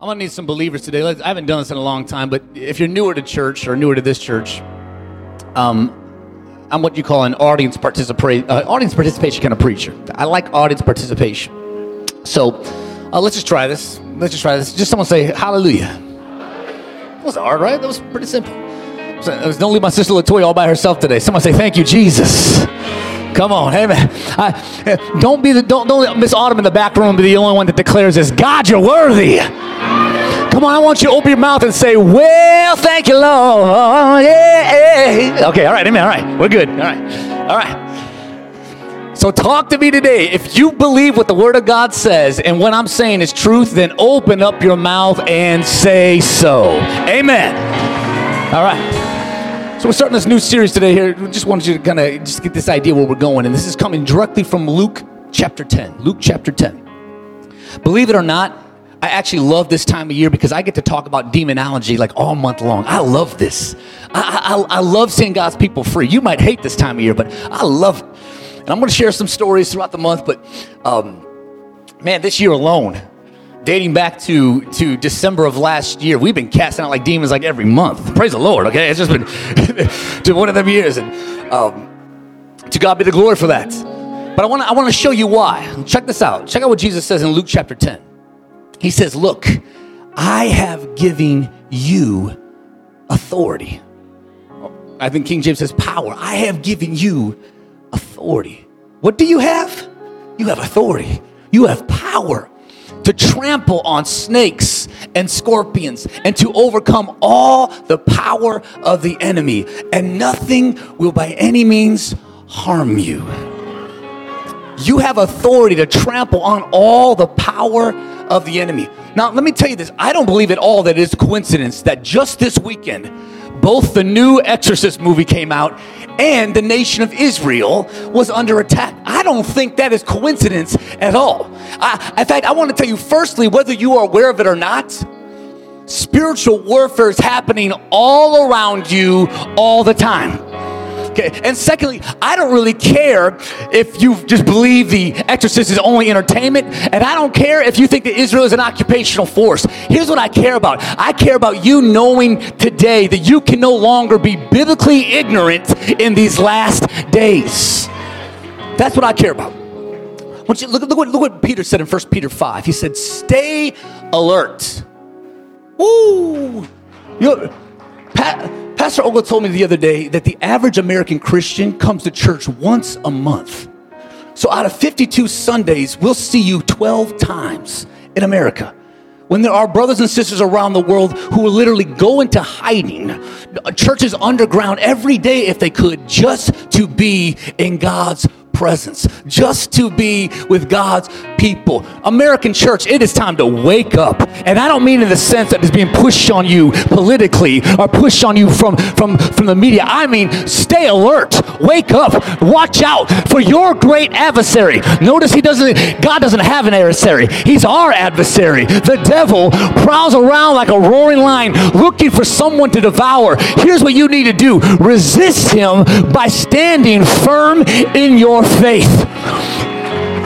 I'm gonna need some believers today. Let's, I haven't done this in a long time, but if you're newer to church or newer to this church, um, I'm what you call an audience participation, uh, audience participation kind of preacher. I like audience participation. So uh, let's just try this. Let's just try this. Just someone say Hallelujah. That wasn't hard, right? That was pretty simple. So, don't leave my sister Latoya all by herself today. Someone say Thank you, Jesus. Come on, amen. I, don't be the don't don't let Miss Autumn in the back room be the only one that declares this. God, you're worthy. Come on, I want you to open your mouth and say, Well, thank you, Lord. Yeah. Okay, all right, amen. All right, we're good. All right, all right. So talk to me today. If you believe what the Word of God says and what I'm saying is truth, then open up your mouth and say so. Amen. All right. So we're starting this new series today here. We just wanted you to kind of just get this idea where we're going. And this is coming directly from Luke chapter 10. Luke chapter 10. Believe it or not, I actually love this time of year because I get to talk about demonology like all month long. I love this. I, I, I love seeing God's people free. You might hate this time of year, but I love it. And I'm going to share some stories throughout the month, but um, man, this year alone, dating back to, to December of last year, we've been casting out like demons like every month. Praise the Lord, okay? It's just been to one of them years. And um, to God be the glory for that. But I want to I wanna show you why. Check this out. Check out what Jesus says in Luke chapter 10. He says, Look, I have given you authority. I think King James says power. I have given you authority. What do you have? You have authority. You have power to trample on snakes and scorpions and to overcome all the power of the enemy, and nothing will by any means harm you. You have authority to trample on all the power of the enemy. Now, let me tell you this I don't believe at all that it is coincidence that just this weekend, both the new Exorcist movie came out and the nation of Israel was under attack. I don't think that is coincidence at all. I, in fact, I want to tell you firstly, whether you are aware of it or not, spiritual warfare is happening all around you all the time. Okay. And secondly, I don't really care if you just believe the exorcist is only entertainment, and I don't care if you think that Israel is an occupational force. Here's what I care about I care about you knowing today that you can no longer be biblically ignorant in these last days. That's what I care about. look, look, what, look what Peter said in 1 Peter 5. He said, Stay alert. Woo! You, Pat, Pastor Ogle told me the other day that the average American Christian comes to church once a month. So out of 52 Sundays, we'll see you 12 times in America. When there are brothers and sisters around the world who will literally go into hiding, churches underground every day if they could, just to be in God's presence, just to be with God's people. American church, it is time to wake up. And I don't mean in the sense that it's being pushed on you politically or pushed on you from, from, from the media. I mean, stay alert, wake up, watch out for your great adversary. Notice he doesn't, God doesn't have an adversary, he's our adversary. The devil prowls around like a roaring lion looking for someone to devour. Here's what you need to do resist him by standing firm in your faith.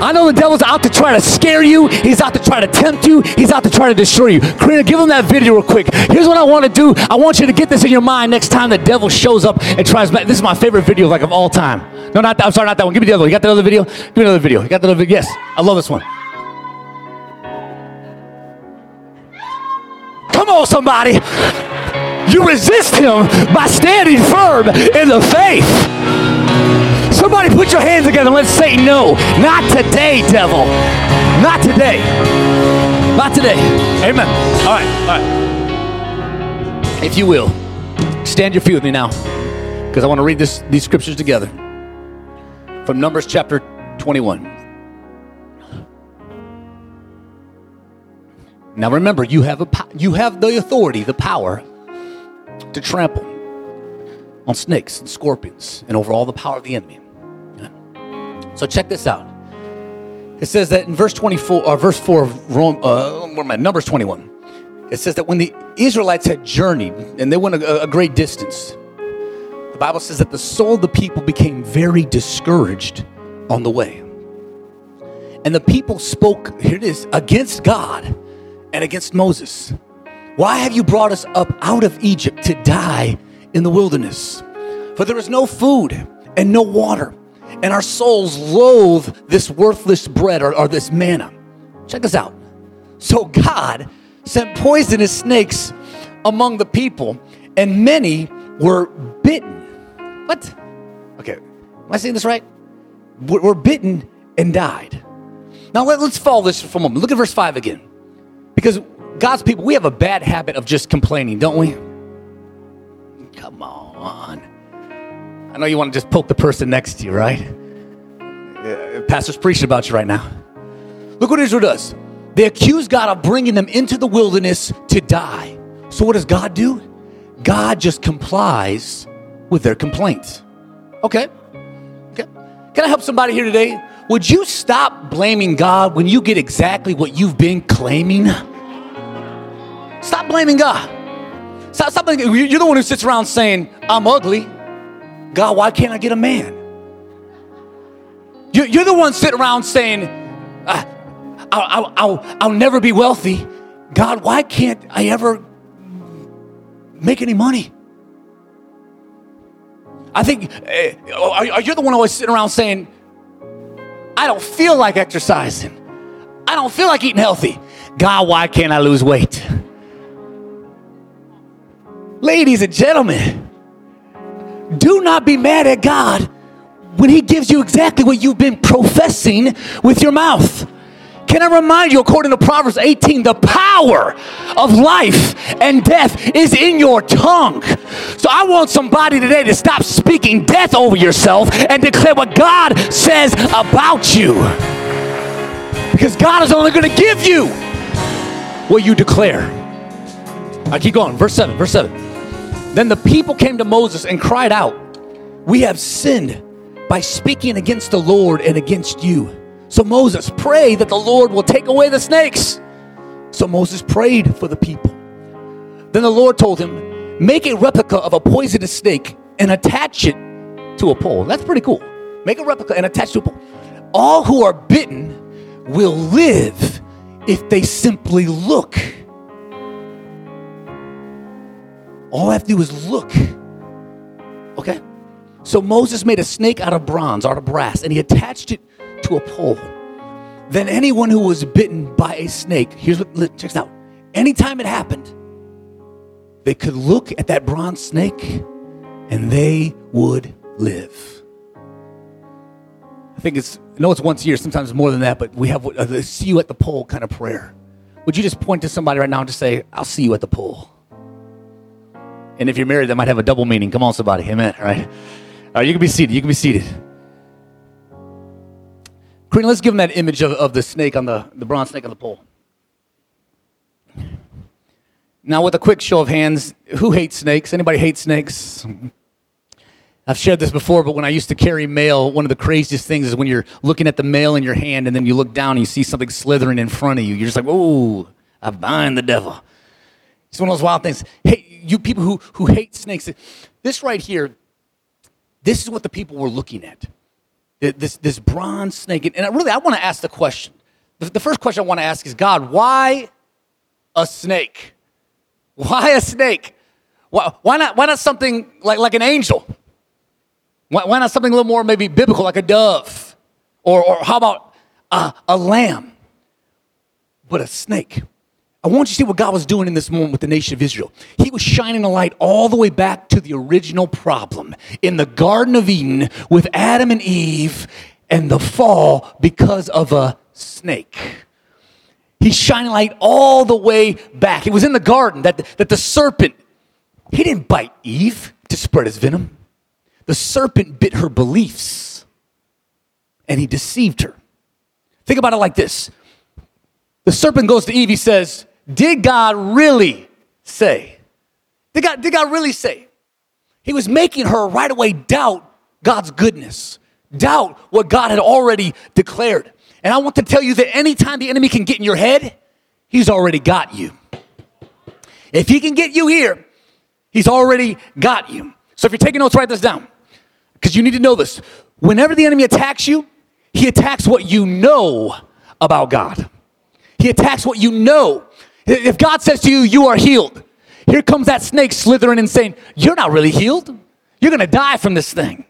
I know the devil's out to try to scare you. He's out to try to tempt you. He's out to try to destroy you. Karina, give him that video real quick. Here's what I want to do. I want you to get this in your mind next time the devil shows up and tries. This is my favorite video, like of all time. No, not that. I'm sorry, not that one. Give me the other one. You got the other video? Give me another video. You got the other video? Yes, I love this one. Come on, somebody. You resist him by standing firm in the faith. Somebody put your hands together and let's say no. Not today, devil. Not today. Not today. Amen. All right, all right. If you will, stand your feet with me now because I want to read this, these scriptures together from Numbers chapter 21. Now remember, you have, a, you have the authority, the power to trample on snakes and scorpions and over all the power of the enemy. So check this out. It says that in verse 24 or verse 4 of Rome, uh, what am I, Numbers 21. It says that when the Israelites had journeyed and they went a, a great distance, the Bible says that the soul of the people became very discouraged on the way. And the people spoke, here it is, against God and against Moses. Why have you brought us up out of Egypt to die in the wilderness? For there is no food and no water, and our souls loathe this worthless bread or, or this manna. Check this out. So God sent poisonous snakes among the people, and many were bitten. What? Okay, am I saying this right? Were bitten and died. Now let, us follow this for a moment. Look at verse 5 again. Because God's people, we have a bad habit of just complaining, don't we? Come on. I know you want to just poke the person next to you, right? Uh, pastor's preaching about you right now. Look what Israel does. They accuse God of bringing them into the wilderness to die. So what does God do? God just complies with their complaints. Okay. Okay. Can I help somebody here today? Would you stop blaming God when you get exactly what you've been claiming? Stop blaming God. Stop, stop blaming, you're the one who sits around saying, I'm ugly. God, why can't I get a man? You're the one sitting around saying, ah, I'll, I'll, I'll, I'll never be wealthy. God, why can't I ever make any money? I think, uh, are, are you the one always sitting around saying, I don't feel like exercising. I don't feel like eating healthy. God, why can't I lose weight? Ladies and gentlemen, do not be mad at God when He gives you exactly what you've been professing with your mouth. Can I remind you, according to Proverbs 18, the power of life and death is in your tongue. So I want somebody today to stop speaking death over yourself and declare what God says about you. Because God is only going to give you what you declare. I keep going. Verse 7, verse 7. Then the people came to Moses and cried out, We have sinned by speaking against the Lord and against you. So Moses prayed that the Lord will take away the snakes. So Moses prayed for the people. Then the Lord told him, Make a replica of a poisonous snake and attach it to a pole. That's pretty cool. Make a replica and attach to a pole. All who are bitten will live if they simply look. All I have to do is look. Okay? So Moses made a snake out of bronze, out of brass, and he attached it to a pole. Then anyone who was bitten by a snake, here's what, check this out. Anytime it happened, they could look at that bronze snake and they would live. I think it's, I know it's once a year, sometimes more than that, but we have a see you at the pole kind of prayer. Would you just point to somebody right now and just say, I'll see you at the pole? And if you're married, that might have a double meaning. Come on, somebody. Amen. All right. All right, you can be seated. You can be seated. Karina, let's give them that image of, of the snake on the, the bronze snake on the pole. Now, with a quick show of hands, who hates snakes? Anybody hate snakes? I've shared this before, but when I used to carry mail, one of the craziest things is when you're looking at the mail in your hand and then you look down and you see something slithering in front of you. You're just like, oh, I bind the devil. It's one of those wild things. Hey, you people who, who hate snakes, this right here, this is what the people were looking at this, this bronze snake. And really, I want to ask the question. The, the first question I want to ask is God, why a snake? Why a snake? Why, why, not, why not something like, like an angel? Why, why not something a little more maybe biblical, like a dove? Or, or how about a, a lamb? But a snake. I want you to see what God was doing in this moment with the nation of Israel. He was shining a light all the way back to the original problem in the Garden of Eden with Adam and Eve and the fall because of a snake. He's shining light all the way back. It was in the garden that, that the serpent, he didn't bite Eve to spread his venom. The serpent bit her beliefs and he deceived her. Think about it like this the serpent goes to Eve, he says, Did God really say? Did God, did God really say? He was making her right away doubt God's goodness, doubt what God had already declared. And I want to tell you that anytime the enemy can get in your head, he's already got you. If he can get you here, he's already got you. So if you're taking notes, write this down because you need to know this. Whenever the enemy attacks you, he attacks what you know about God. He attacks what you know. If God says to you, you are healed, here comes that snake slithering and saying, You're not really healed. You're going to die from this thing.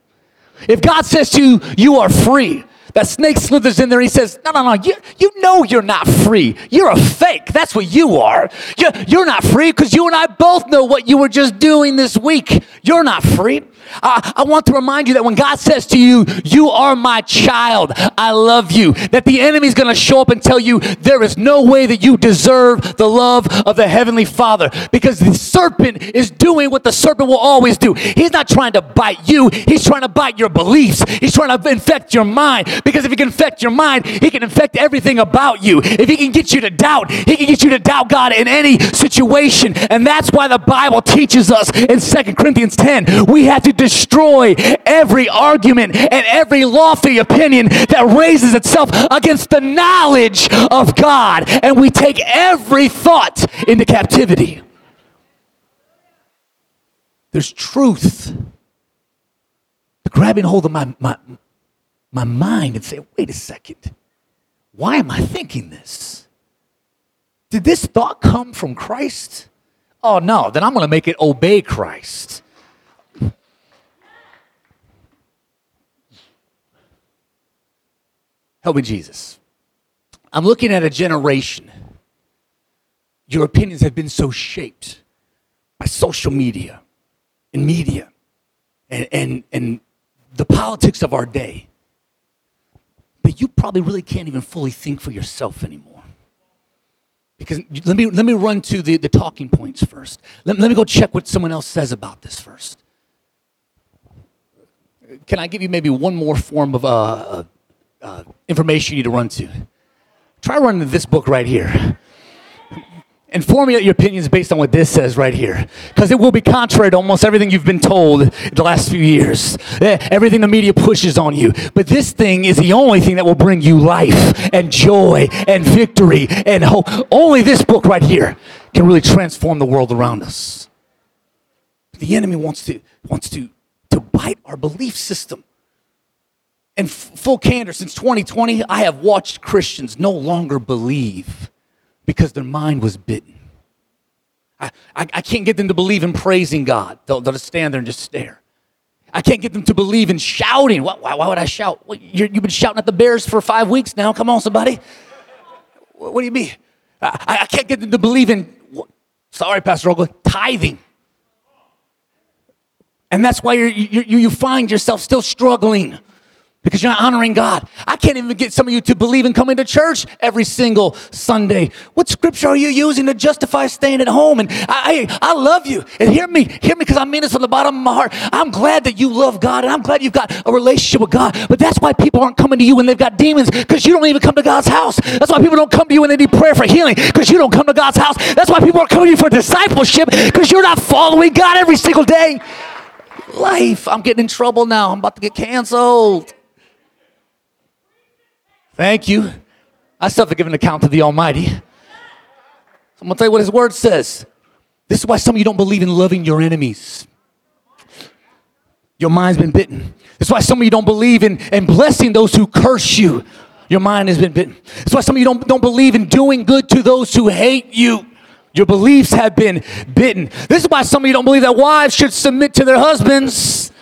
If God says to you, You are free, that snake slithers in there. He says, No, no, no. You, you know you're not free. You're a fake. That's what you are. You, you're not free because you and I both know what you were just doing this week. You're not free. I, I want to remind you that when God says to you, You are my child, I love you, that the enemy's going to show up and tell you there is no way that you deserve the love of the Heavenly Father because the serpent is doing what the serpent will always do. He's not trying to bite you, he's trying to bite your beliefs, he's trying to infect your mind because if he can infect your mind, he can infect everything about you. If he can get you to doubt, he can get you to doubt God in any situation. And that's why the Bible teaches us in Second Corinthians 10 we have to destroy every argument and every lofty opinion that raises itself against the knowledge of God. And we take every thought into captivity. There's truth. Grabbing hold of my, my, my mind and say, wait a second, why am I thinking this? Did this thought come from Christ? Oh no, then I'm going to make it obey Christ. Help me, Jesus. I'm looking at a generation. Your opinions have been so shaped by social media and media and, and, and the politics of our day that you probably really can't even fully think for yourself anymore. Because let me, let me run to the, the talking points first. Let, let me go check what someone else says about this first. Can I give you maybe one more form of uh, uh, information you need to run to. Try running this book right here and formulate your opinions based on what this says right here. Because it will be contrary to almost everything you've been told the last few years, eh, everything the media pushes on you. But this thing is the only thing that will bring you life and joy and victory and hope. Only this book right here can really transform the world around us. The enemy wants to, wants to, to bite our belief system. And full candor, since 2020, I have watched Christians no longer believe because their mind was bitten. I, I, I can't get them to believe in praising God. They'll, they'll just stand there and just stare. I can't get them to believe in shouting. Why, why, why would I shout? Well, you have been shouting at the Bears for five weeks now. Come on, somebody. What, do you mean? I, I, can't get them to believe in, sorry, Pastor Ogler, tithing. And that's why you you, you find yourself still struggling because you're not honoring God. I can't even get some of you to believe in coming to church every single Sunday. What scripture are you using to justify staying at home? And I, I, I love you. And hear me, hear me, because I mean this from the bottom of my heart. I'm glad that you love God, and I'm glad you've got a relationship with God. But that's why people aren't coming to you when they've got demons, because you don't even come to God's house. That's why people don't come to you when they need prayer for healing, because you don't come to God's house. That's why people aren't coming to you for discipleship, because you're not following God every single day. Life, I'm getting in trouble now. I'm about to get canceled. Thank you. I still have to give an account to the Almighty. I'm going to tell you what His Word says. This is why some of you don't believe in loving your enemies. Your mind's been bitten. That's why some of you don't believe in, in blessing those who curse you. Your mind has been bitten. That's why some of you don't, don't believe in doing good to those who hate you. Your beliefs have been bitten. This is why some of you don't believe that wives should submit to their husbands.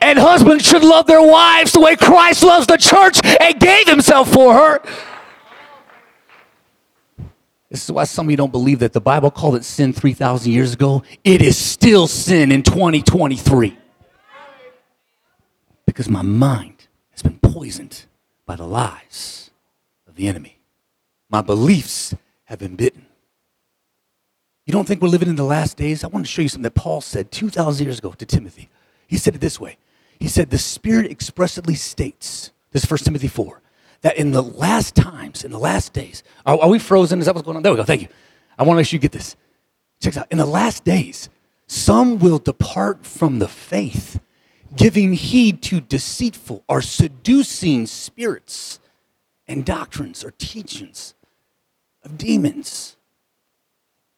And husbands should love their wives the way Christ loves the church and gave himself for her. This is why some of you don't believe that the Bible called it sin 3,000 years ago. It is still sin in 2023. Because my mind has been poisoned by the lies of the enemy. My beliefs have been bitten. You don't think we're living in the last days? I want to show you something that Paul said 2,000 years ago to Timothy. He said it this way he said, The Spirit expressly states, this is 1 Timothy 4, that in the last times, in the last days, are, are we frozen? Is that what's going on? There we go. Thank you. I want to make sure you get this. Check this out. In the last days, some will depart from the faith, giving heed to deceitful or seducing spirits and doctrines or teachings of demons.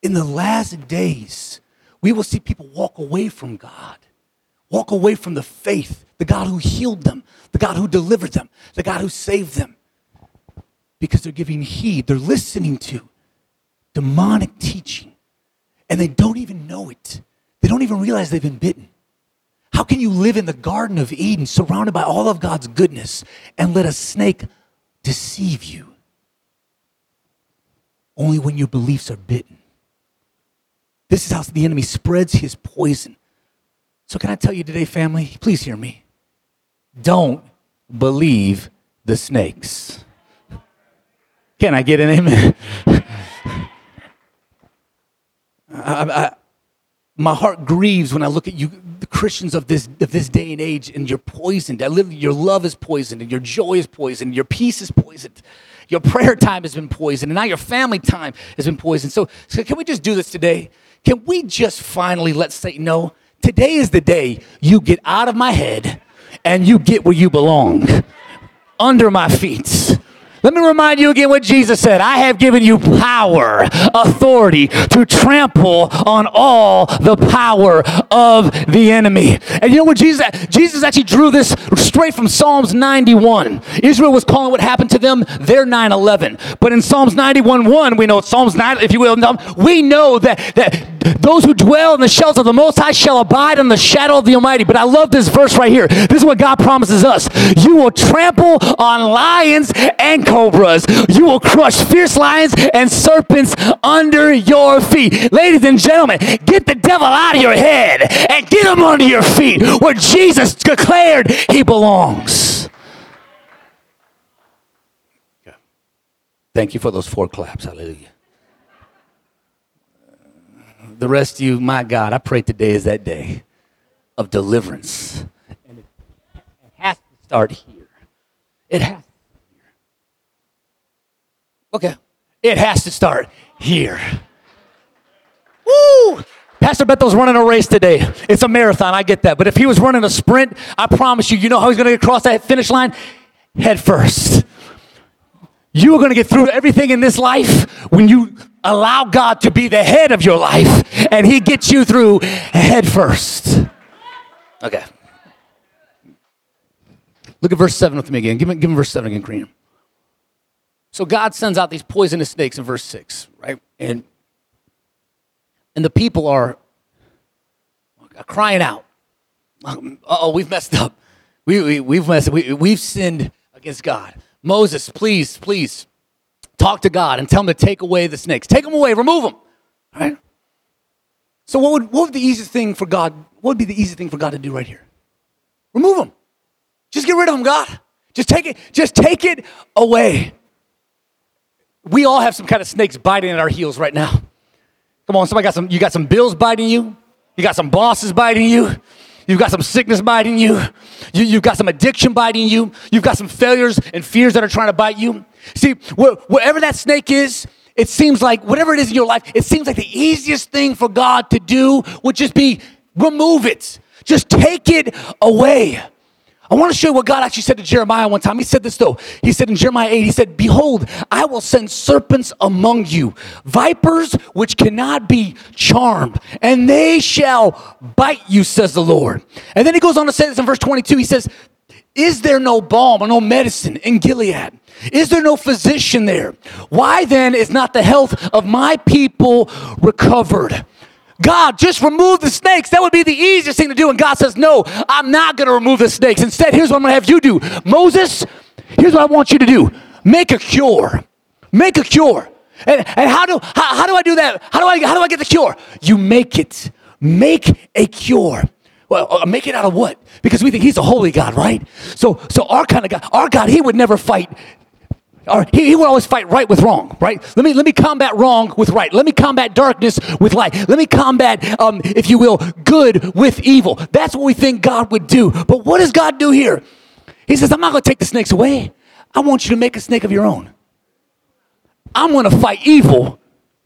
In the last days, we will see people walk away from God walk away from the faith, the God who healed them, the God who delivered them, the God who saved them. Because they're giving heed, they're listening to demonic teaching and they don't even know it. They don't even realize they've been bitten. How can you live in the Garden of Eden surrounded by all of God's goodness and let a snake deceive you? Only when your beliefs are bitten. This is how the enemy spreads his poison. So, can I tell you today, family? Please hear me. Don't believe the snakes. Can I get an amen? I, I, my heart grieves when I look at you, the Christians of this, of this day and age, and you're poisoned. I literally, your love is poisoned, and your joy is poisoned, your peace is poisoned, your prayer time has been poisoned, and now your family time has been poisoned. So, so can we just do this today? Can we just finally let Satan know today is the day you get out of my head and you get where you belong under my feet? Let me remind you again what Jesus said I have given you power, authority to trample on all the power of the enemy. And you know what Jesus Jesus actually drew this straight from Psalms 91. Israel was calling what happened to them their 9/11. But in Psalms 91 1, we know Psalms 9, if you will, we know that, that those who dwell in the shelter of the Most High shall abide in the shadow of the Almighty. But I love this verse right here. This is what God promises us. You will trample on lions and cobras. You will crush fierce lions and serpents under your feet. Ladies and gentlemen, get the devil out of your head and get him under your feet where Jesus declared he belongs. Yeah. Thank you for those four claps. Hallelujah. The rest of you, my God, I pray today is that day of deliverance. And it has to start here. It has Okay. It has to start here. Woo! Pastor Bethel's running a race today. It's a marathon, I get that. But if he was running a sprint, I promise you, you know how he's going to get across that finish line? Head first. You are going to get through everything in this life when you allow God to be the head of your life and he gets you through head first. Okay. Look at verse 7 with me again. Give me, give me verse 7 again, Kareem. So God sends out these poisonous snakes in verse 6, right? And and the people are crying out. Oh, we've messed up. We, we, we've messed we, we've sinned against God. Moses, please, please talk to God and tell him to take away the snakes. Take them away, remove them. Right? So what would, what would the easiest thing for God, what would be the easiest thing for God to do right here? Remove them. Just get rid of them, God. Just take it, just take it away we all have some kind of snakes biting at our heels right now. Come on, somebody got some, you got some bills biting you, you got some bosses biting you, you've got some sickness biting you, you you've got some addiction biting you, you've got some failures and fears that are trying to bite you. See, whatever that snake is, it seems like whatever it is in your life, it seems like the easiest thing for God to do would just be remove it. Just take it away. I want to show you what God actually said to Jeremiah one time. He said this though. He said in Jeremiah 8, he said, Behold, I will send serpents among you, vipers which cannot be charmed, and they shall bite you, says the Lord. And then he goes on to say this in verse 22. He says, Is there no balm or no medicine in Gilead? Is there no physician there? Why then is not the health of my people recovered? God, just remove the snakes. That would be the easiest thing to do. And God says, No, I'm not going to remove the snakes. Instead, here's what I'm going to have you do Moses, here's what I want you to do make a cure. Make a cure. And, and how, do, how, how do I do that? How do I, how do I get the cure? You make it. Make a cure. Well, uh, make it out of what? Because we think he's a holy God, right? So, so our kind of God, our God, he would never fight or he, he would always fight right with wrong, right? Let me, let me combat wrong with right. Let me combat darkness with light. Let me combat, um, if you will, good with evil. That's what we think God would do. But what does God do here? He says, I'm not going to take the snakes away. I want you to make a snake of your own. I'm going to fight evil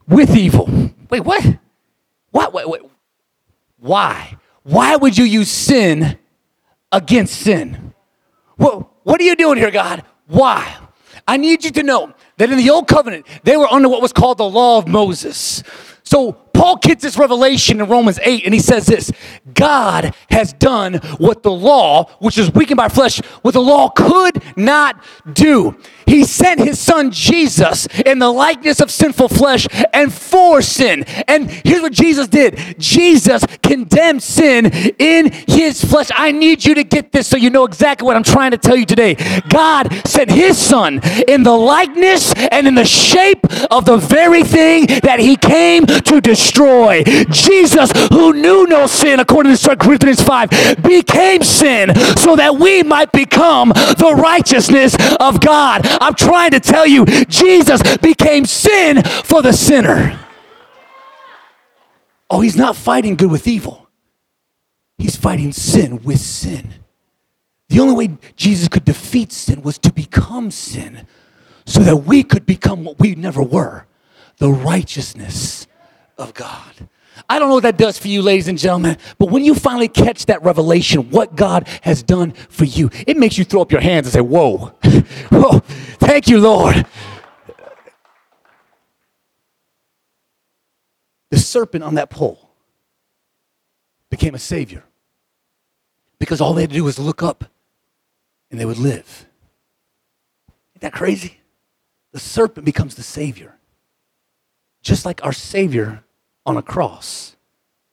with evil. Wait, what? What? Wait, wait. Why? Why would you use sin against sin? Well, what are you doing here, God? Why? I need you to know that in the old covenant, they were under what was called the law of Moses. So Paul gets this revelation in Romans 8, and he says this God has done what the law, which is weakened by flesh, what the law could not do. He sent his son Jesus in the likeness of sinful flesh and for sin. And here's what Jesus did Jesus condemned sin in his flesh. I need you to get this so you know exactly what I'm trying to tell you today. God sent his son in the likeness and in the shape of the very thing that he came to destroy. Jesus, who knew no sin, according to 2 Corinthians 5, became sin so that we might become the righteousness of God. I'm trying to tell you, Jesus became sin for the sinner. Oh, he's not fighting good with evil. He's fighting sin with sin. The only way Jesus could defeat sin was to become sin so that we could become what we never were the righteousness of God. I don't know what that does for you, ladies and gentlemen, but when you finally catch that revelation, what God has done for you, it makes you throw up your hands and say, Whoa, whoa, thank you, Lord. The serpent on that pole became a savior because all they had to do was look up and they would live. Isn't that crazy? The serpent becomes the savior. Just like our Savior on a cross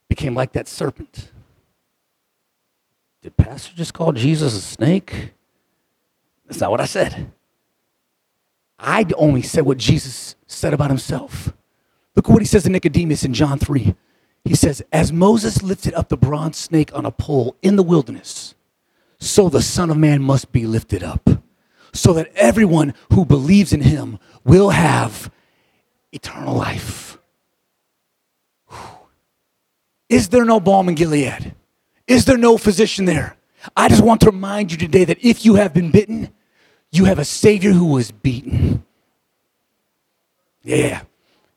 became like that serpent. Did Pastor just call Jesus a snake? That's not what I said. I only said what Jesus said about himself. Look at what he says to Nicodemus in John 3. He says, As Moses lifted up the bronze snake on a pole in the wilderness, so the Son of Man must be lifted up, so that everyone who believes in him will have eternal life. Is there no balm in Gilead? Is there no physician there? I just want to remind you today that if you have been bitten, you have a Savior who was beaten. Yeah,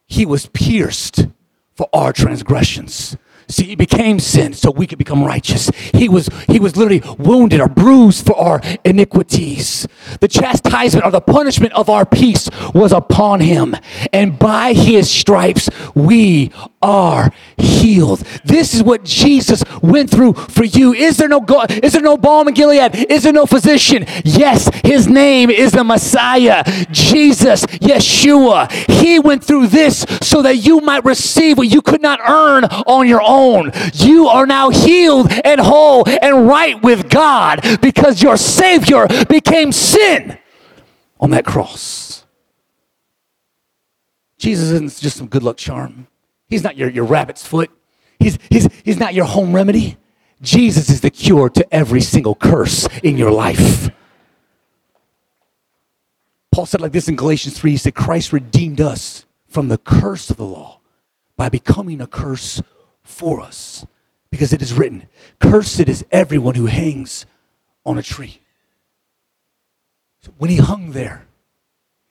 he was pierced for our transgressions. See, he became sin so we could become righteous. He was, he was literally wounded or bruised for our iniquities. The chastisement or the punishment of our peace was upon him. And by his stripes, we are healed. This is what Jesus went through for you. Is there no God? Is there no balm in Gilead? Is there no physician? Yes, his name is the Messiah, Jesus, Yeshua. He went through this so that you might receive what you could not earn on your own. You are now healed and whole and right with God because your Savior became sin on that cross. Jesus isn't just some good luck charm. He's not your, your rabbit's foot. He's, he's, he's not your home remedy. Jesus is the cure to every single curse in your life. Paul said like this in Galatians 3 he said, Christ redeemed us from the curse of the law by becoming a curse for us. Because it is written, Cursed is everyone who hangs on a tree. So when he hung there,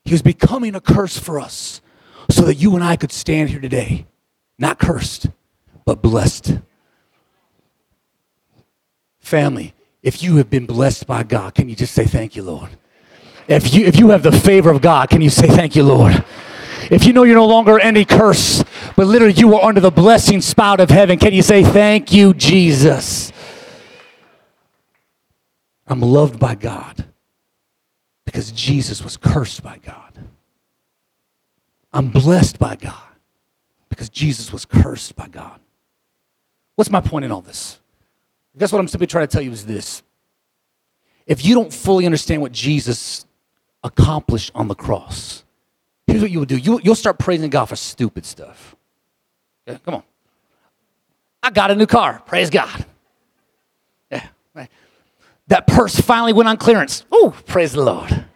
he was becoming a curse for us so that you and I could stand here today not cursed, but blessed. Family, if you have been blessed by God, can you just say thank you, Lord? If you, if you have the favor of God, can you say thank you, Lord? If you know you're no longer any curse, but literally you are under the blessing spout of heaven, can you say thank you, Jesus? I'm loved by God because Jesus was cursed by God. I'm blessed by God because Jesus was cursed by God. What's my point in all this? I guess what I'm simply trying to tell you is this. If you don't fully understand what Jesus accomplished on the cross, here's what you will do. You, will start praising God for stupid stuff. Yeah, come on. I got a new car. Praise God. Yeah. Right. That purse finally went on clearance. Oh, praise the Lord.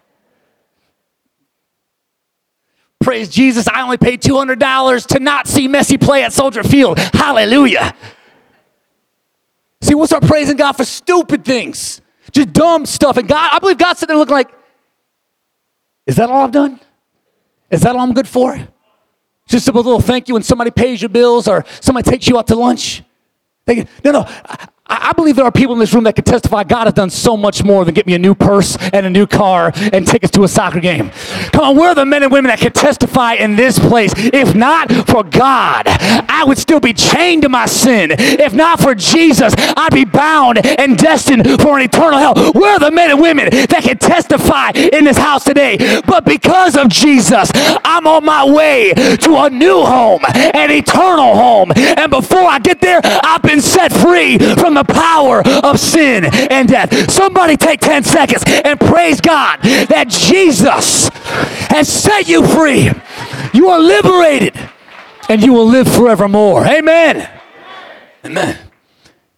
Praise Jesus, I only paid $200 to not see Messi play at Soldier Field. Hallelujah. See, we'll start praising God for stupid things, just dumb stuff. And God, I believe God's sitting there looking like, is that all I've done? Is that all I'm good for? Just a little thank you when somebody pays your bills or somebody takes you out to lunch. They, no, no. I believe there are people in this room that can testify God has done so much more than get me a new purse and a new car and tickets to a soccer game. Come on, where are the men and women that can testify in this place. If not for God, I would still be chained to my sin. If not for Jesus, I'd be bound and destined for an eternal hell. Where are the men and women that can testify in this house today. But because of Jesus, I'm on my way to a new home, an eternal home. And before I get there, I've been set free from the power of sin and death. Somebody take 10 seconds and praise God that Jesus has set you free. You are liberated and you will live forevermore. Amen. Amen.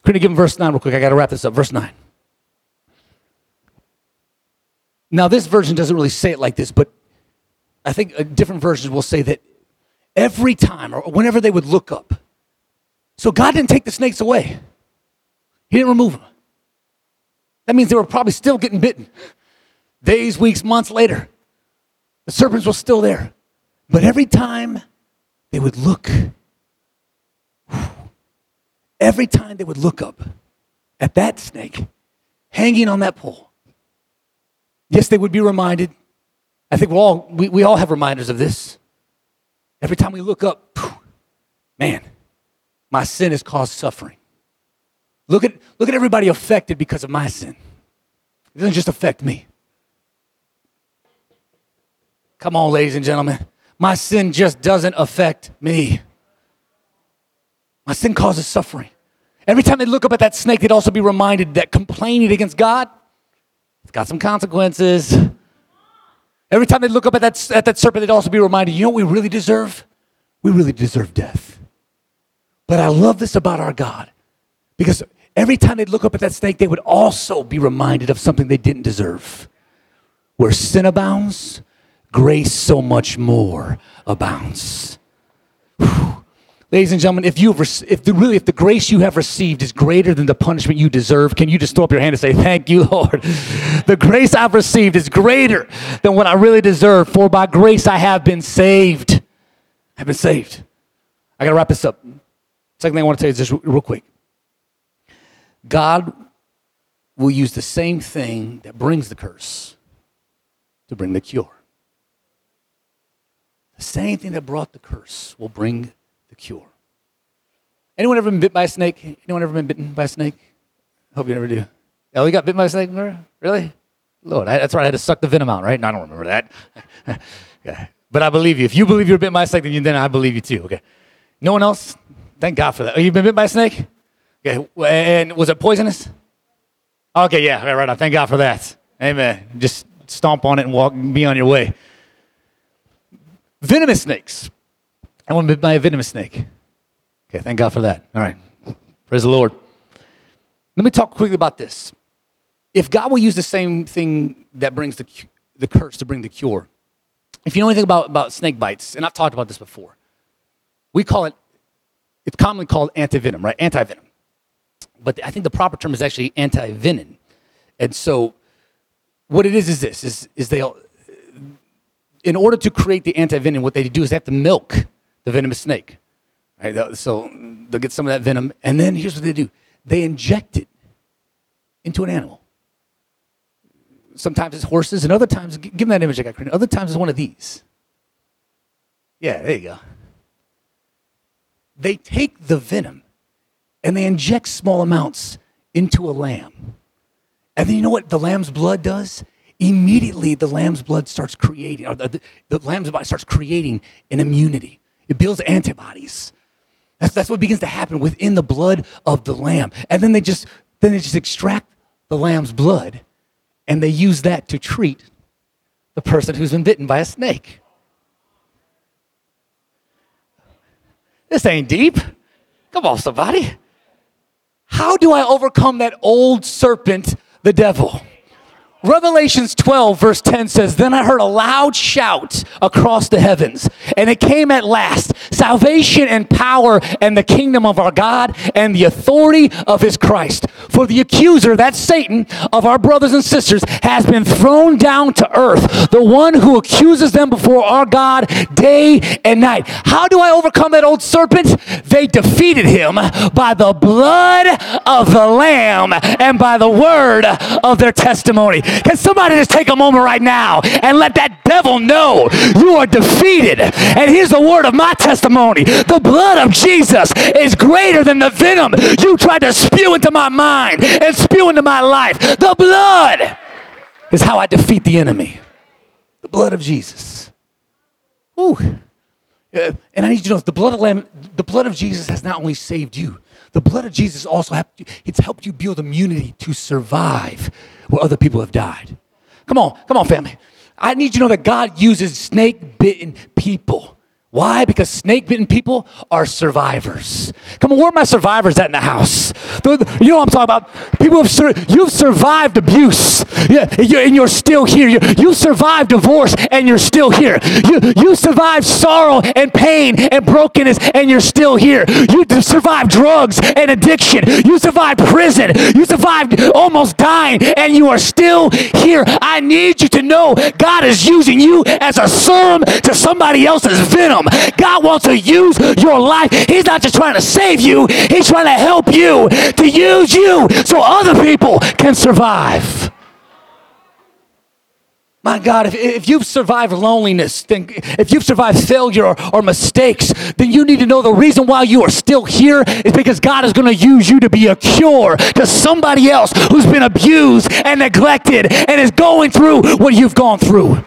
Going you give him verse 9 real quick. I got to wrap this up. Verse 9. Now, this version doesn't really say it like this, but I think uh, different versions will say that every time or whenever they would look up. So God didn't take the snakes away, He didn't remove them. That means they were probably still getting bitten. Days, weeks, months later, the serpents were still there. But every time they would look, every time they would look up at that snake hanging on that pole, yes, they would be reminded. I think we all, we, we all have reminders of this. Every time we look up, man, my sin has caused suffering. Look at, look at everybody affected because of my sin. It doesn't just affect me. Come on, ladies and gentlemen. My sin just doesn't affect me. My sin causes suffering. Every time they look up at that snake, they'd also be reminded that complaining against God, it's got some consequences. Every time they look up at that, at that serpent, they'd also be reminded, you know what we really deserve? We really deserve death. But I love this about our God because every time they'd look up at that snake, they would also be reminded of something they didn't deserve. Where sin abounds, grace so much more abounds. Whew. Ladies and gentlemen, if you if the, really if the grace you have received is greater than the punishment you deserve, can you just throw up your hand and say, "Thank you, Lord"? The grace I've received is greater than what I really deserve. For by grace I have been saved. I've been saved. I got to wrap this up. Second thing I want to tell you is just real quick. God will use the same thing that brings the curse to bring the cure. The same thing that brought the curse will bring the cure. Anyone ever been bit by a snake? Anyone ever been bitten by a snake? Hope you never do. Oh, you got bitten by a snake? Really? Lord, I, that's right. I had to suck the venom out, right? No, I don't remember that. okay. But I believe you. If you believe you're bitten by a snake, then, you, then I believe you too. Okay. No one else? Thank God for that. Oh, you've been bit by a snake? Okay. And was it poisonous? Okay, yeah. Right, right. Thank God for that. Amen. Just stomp on it and walk, be on your way. Venomous snakes. I want to by a venomous snake. Okay, thank God for that. All right. Praise the Lord. Let me talk quickly about this. If God will use the same thing that brings the, the curse to bring the cure, if you know anything about, about snake bites, and I've talked about this before, we call it, it's commonly called antivenom, right? Antivenom. But I think the proper term is actually antivenin. And so what it is is this, is, is they'll, in order to create the antivenom, what they do is they have to milk the venomous snake. Right? So they'll get some of that venom, and then here's what they do: they inject it into an animal. Sometimes it's horses, and other times, give them that image I got created. Other times it's one of these. Yeah, there you go. They take the venom and they inject small amounts into a lamb. And then you know what the lamb's blood does? immediately the lamb's blood starts creating, or the, the, the lamb's body starts creating an immunity. It builds antibodies. That's, that's what begins to happen within the blood of the lamb. And then they just then they just extract the lamb's blood and they use that to treat the person who's been bitten by a snake. This ain't deep. Come on, somebody. How do I overcome that old serpent, the devil? Revelations 12, verse 10 says, Then I heard a loud shout across the heavens, and it came at last salvation and power and the kingdom of our God and the authority of his Christ. For the accuser, that's Satan, of our brothers and sisters, has been thrown down to earth, the one who accuses them before our God day and night. How do I overcome that old serpent? They defeated him by the blood of the Lamb and by the word of their testimony. Can somebody just take a moment right now and let that devil know you are defeated? And here's the word of my testimony the blood of Jesus is greater than the venom you tried to spew into my mind and spew into my life. The blood is how I defeat the enemy. The blood of Jesus. Ooh. Uh, and I need you to know the blood of Lamb, the blood of Jesus has not only saved you, the blood of Jesus also helped you, it's helped you build immunity to survive where other people have died. Come on, come on, family. I need you to know that God uses snake bitten people why? Because snake bitten people are survivors. Come on, where are my survivors at in the house? You know what I'm talking about? People have sur- you've survived abuse, yeah, and you're still here. You, you survived divorce, and you're still here. You, you survived sorrow and pain and brokenness, and you're still here. You survived drugs and addiction. You survived prison. You survived almost dying, and you are still here. I need you to know God is using you as a serum to somebody else's venom. God wants to use your life. He's not just trying to save you, He's trying to help you to use you so other people can survive. My God, if, if you've survived loneliness, then if you've survived failure or, or, mistakes, then you need to know the reason why you are still here is because God is going to use you to be a cure to somebody else who's been abused and neglected and is going through what you've gone through.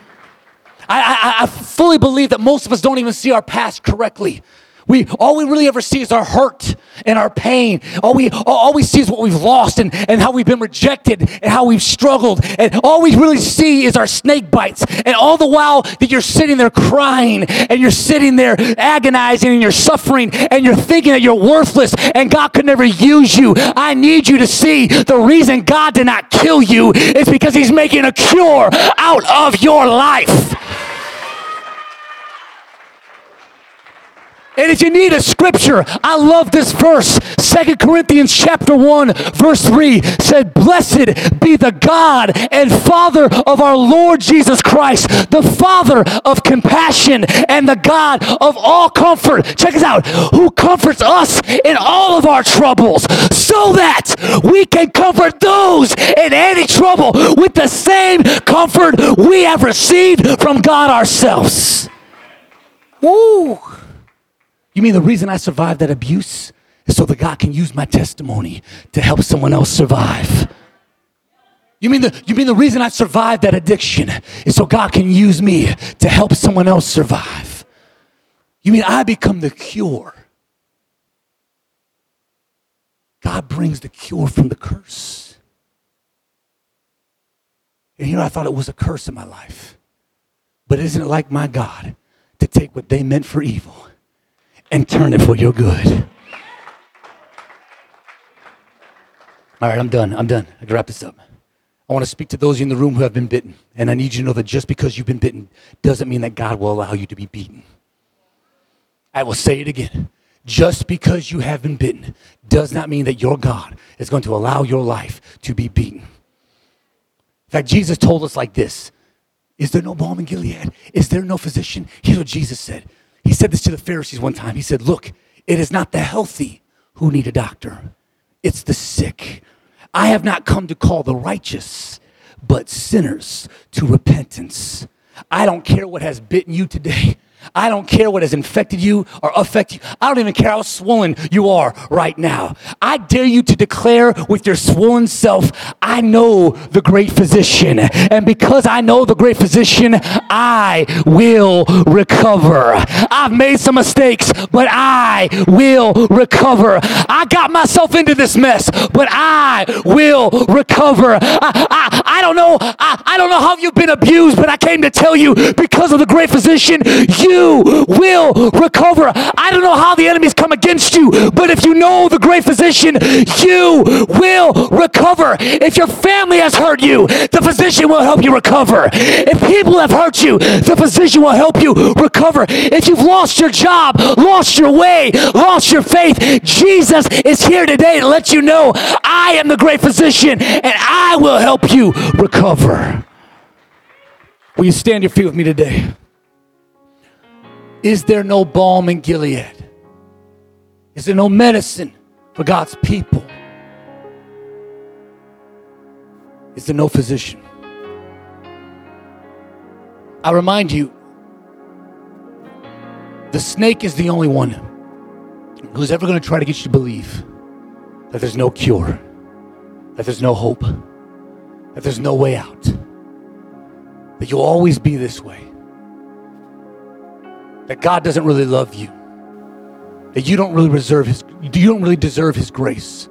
I, I, I fully believe that most of us don't even see our past correctly. We all we really ever see is our hurt and our pain. All we all we see is what we've lost and, and how we've been rejected and how we've struggled. And all we really see is our snake bites. And all the while that you're sitting there crying and you're sitting there agonizing and you're suffering and you're thinking that you're worthless and God could never use you. I need you to see the reason God did not kill you is because He's making a cure out of your life. And if you need a scripture, I love this verse. Second Corinthians chapter 1, verse 3 said, Blessed be the God and Father of our Lord Jesus Christ, the Father of compassion and the God of all comfort. Check this out, who comforts us in all of our troubles, so that we can comfort those in any trouble with the same comfort we have received from God ourselves. Woo! You mean the reason I survived that abuse is so that God can use my testimony to help someone else survive? You mean the you mean the reason I survived that addiction is so God can use me to help someone else survive? You mean I become the cure? God brings the cure from the curse. And you know, I thought it was a curse in my life. But isn't it like my God to take what they meant for evil and turn it for your good. All right, I'm done. I'm done. I can wrap this up. I want to speak to those in the room who have been bitten. And I need you to know that just because you've been bitten doesn't mean that God will allow you to be beaten. I will say it again. Just because you have been bitten does not mean that your God is going to allow your life to be beaten. In fact, Jesus told us like this Is there no balm in Gilead? Is there no physician? Here's what Jesus said he said this to the Pharisees one time. He said, Look, it is not the healthy who need a doctor, it's the sick. I have not come to call the righteous, but sinners to repentance. I don't care what has bitten you today. I don't care what has infected you or affected you. I don't even care how swollen you are right now. I dare you to declare with your swollen self, I know the great physician. And because I know the great physician, I will recover. I've made some mistakes, but I will recover. I got myself into this mess, but I will recover. I, I, I don't know. I, I don't know how you've been abused, but I came to tell you because of the great physician, you you will recover. I don't know how the enemies come against you, but if you know the great physician, you will recover. If your family has hurt you, the physician will help you recover. If people have hurt you, the physician will help you recover. If you've lost your job, lost your way, lost your faith, Jesus is here today to let you know I am the great physician and I will help you recover. Will you stand your feet with me today? Is there no balm in Gilead? Is there no medicine for God's people? Is there no physician? I remind you, the snake is the only one who's ever going to try to get you to believe that there's no cure, that there's no hope, that there's no way out, that you'll always be this way, that God doesn't really love you, that you don't really reserve his, you don't really deserve his grace.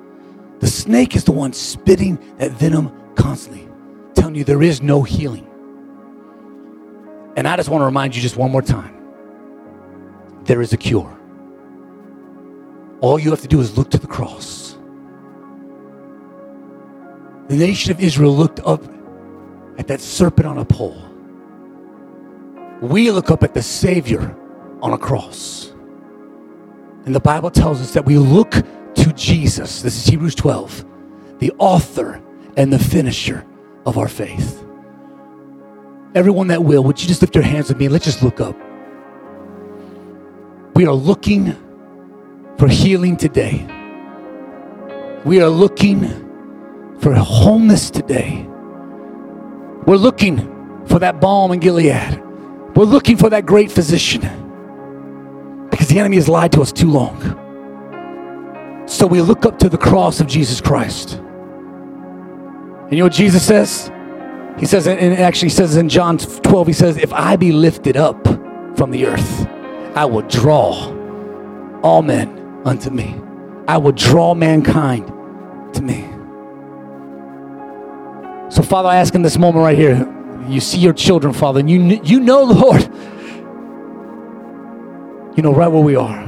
The snake is the one spitting that venom constantly, telling you there is no healing. And I just want to remind you just one more time there is a cure. All you have to do is look to the cross. The nation of Israel looked up at that serpent on a pole. We look up at the Savior on a cross. And the Bible tells us that we look to Jesus. This is Hebrews 12, the author and the finisher of our faith. Everyone that will, would you just lift your hands with me and let's just look up. We are looking for healing today. We are looking for wholeness today. We're looking for that balm in Gilead. We're looking for that great physician because the enemy has lied to us too long. So we look up to the cross of Jesus Christ. And you know what Jesus says? He says, and actually says in John 12, he says, If I be lifted up from the earth, I will draw all men unto me. I will draw mankind to me. So, Father, I ask in this moment right here, you see your children, Father, and you, you know, Lord, you know right where we are.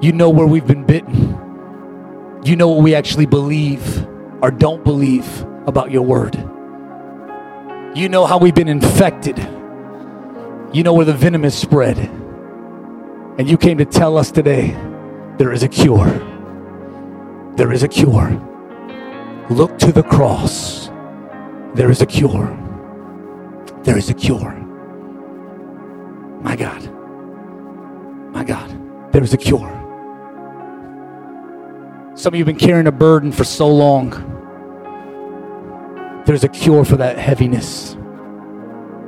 You know where we've been bitten. You know what we actually believe or don't believe about your word. You know how we've been infected. You know where the venom is spread. And you came to tell us today there is a cure. There is a cure. Look to the cross. There is a cure. There is a cure. My God. My God. There is a cure. Some of you have been carrying a burden for so long. There's a cure for that heaviness.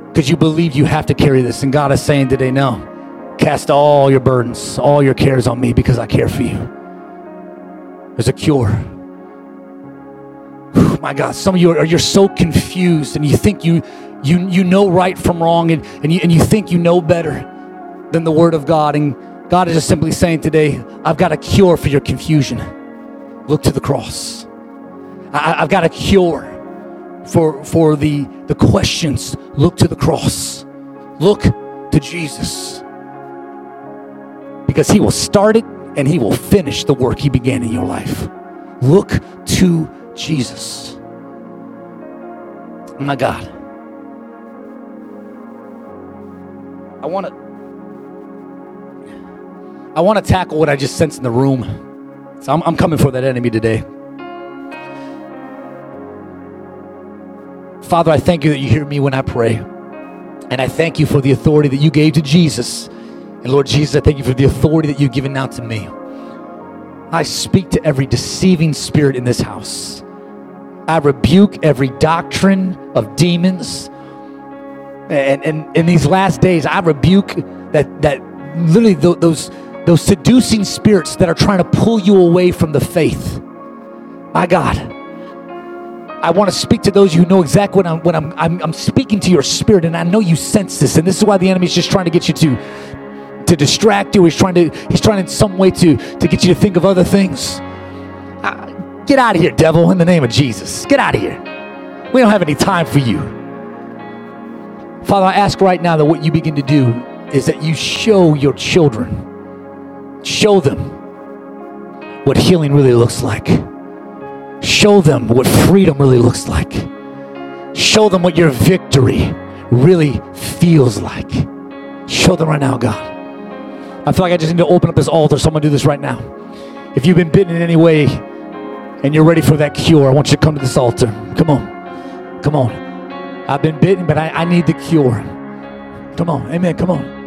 Because you believe you have to carry this. And God is saying today, no. Cast all your burdens, all your cares on me because I care for you. There's a cure. Whew, my God, some of you are you're so confused and you think you you you know right from wrong and, and you and you think you know better than the word of God. And God is just simply saying today, I've got a cure for your confusion. Look to the cross. I, I've got a cure for, for the, the questions, look to the cross. Look to Jesus. Because he will start it and he will finish the work he began in your life. Look to Jesus. My God. I want to I want to tackle what I just sensed in the room. So I'm, I'm coming for that enemy today. Father, I thank you that you hear me when I pray. And I thank you for the authority that you gave to Jesus. And Lord Jesus, I thank you for the authority that you've given now to me. I speak to every deceiving spirit in this house. I rebuke every doctrine of demons. And, and in these last days, I rebuke that, that literally those, those seducing spirits that are trying to pull you away from the faith. My God. I want to speak to those who know exactly what I'm when I'm, I'm I'm speaking to your spirit, and I know you sense this, and this is why the enemy's just trying to get you to to distract you. He's trying to he's trying in some way to to get you to think of other things. Uh, get out of here, devil! In the name of Jesus, get out of here. We don't have any time for you. Father, I ask right now that what you begin to do is that you show your children, show them what healing really looks like. Show them what freedom really looks like. Show them what your victory really feels like. Show them right now, God. I feel like I just need to open up this altar, so I'm going to do this right now. If you've been bitten in any way and you're ready for that cure, I want you to come to this altar. Come on. Come on. I've been bitten, but I, I need the cure. Come on. Amen. Come on.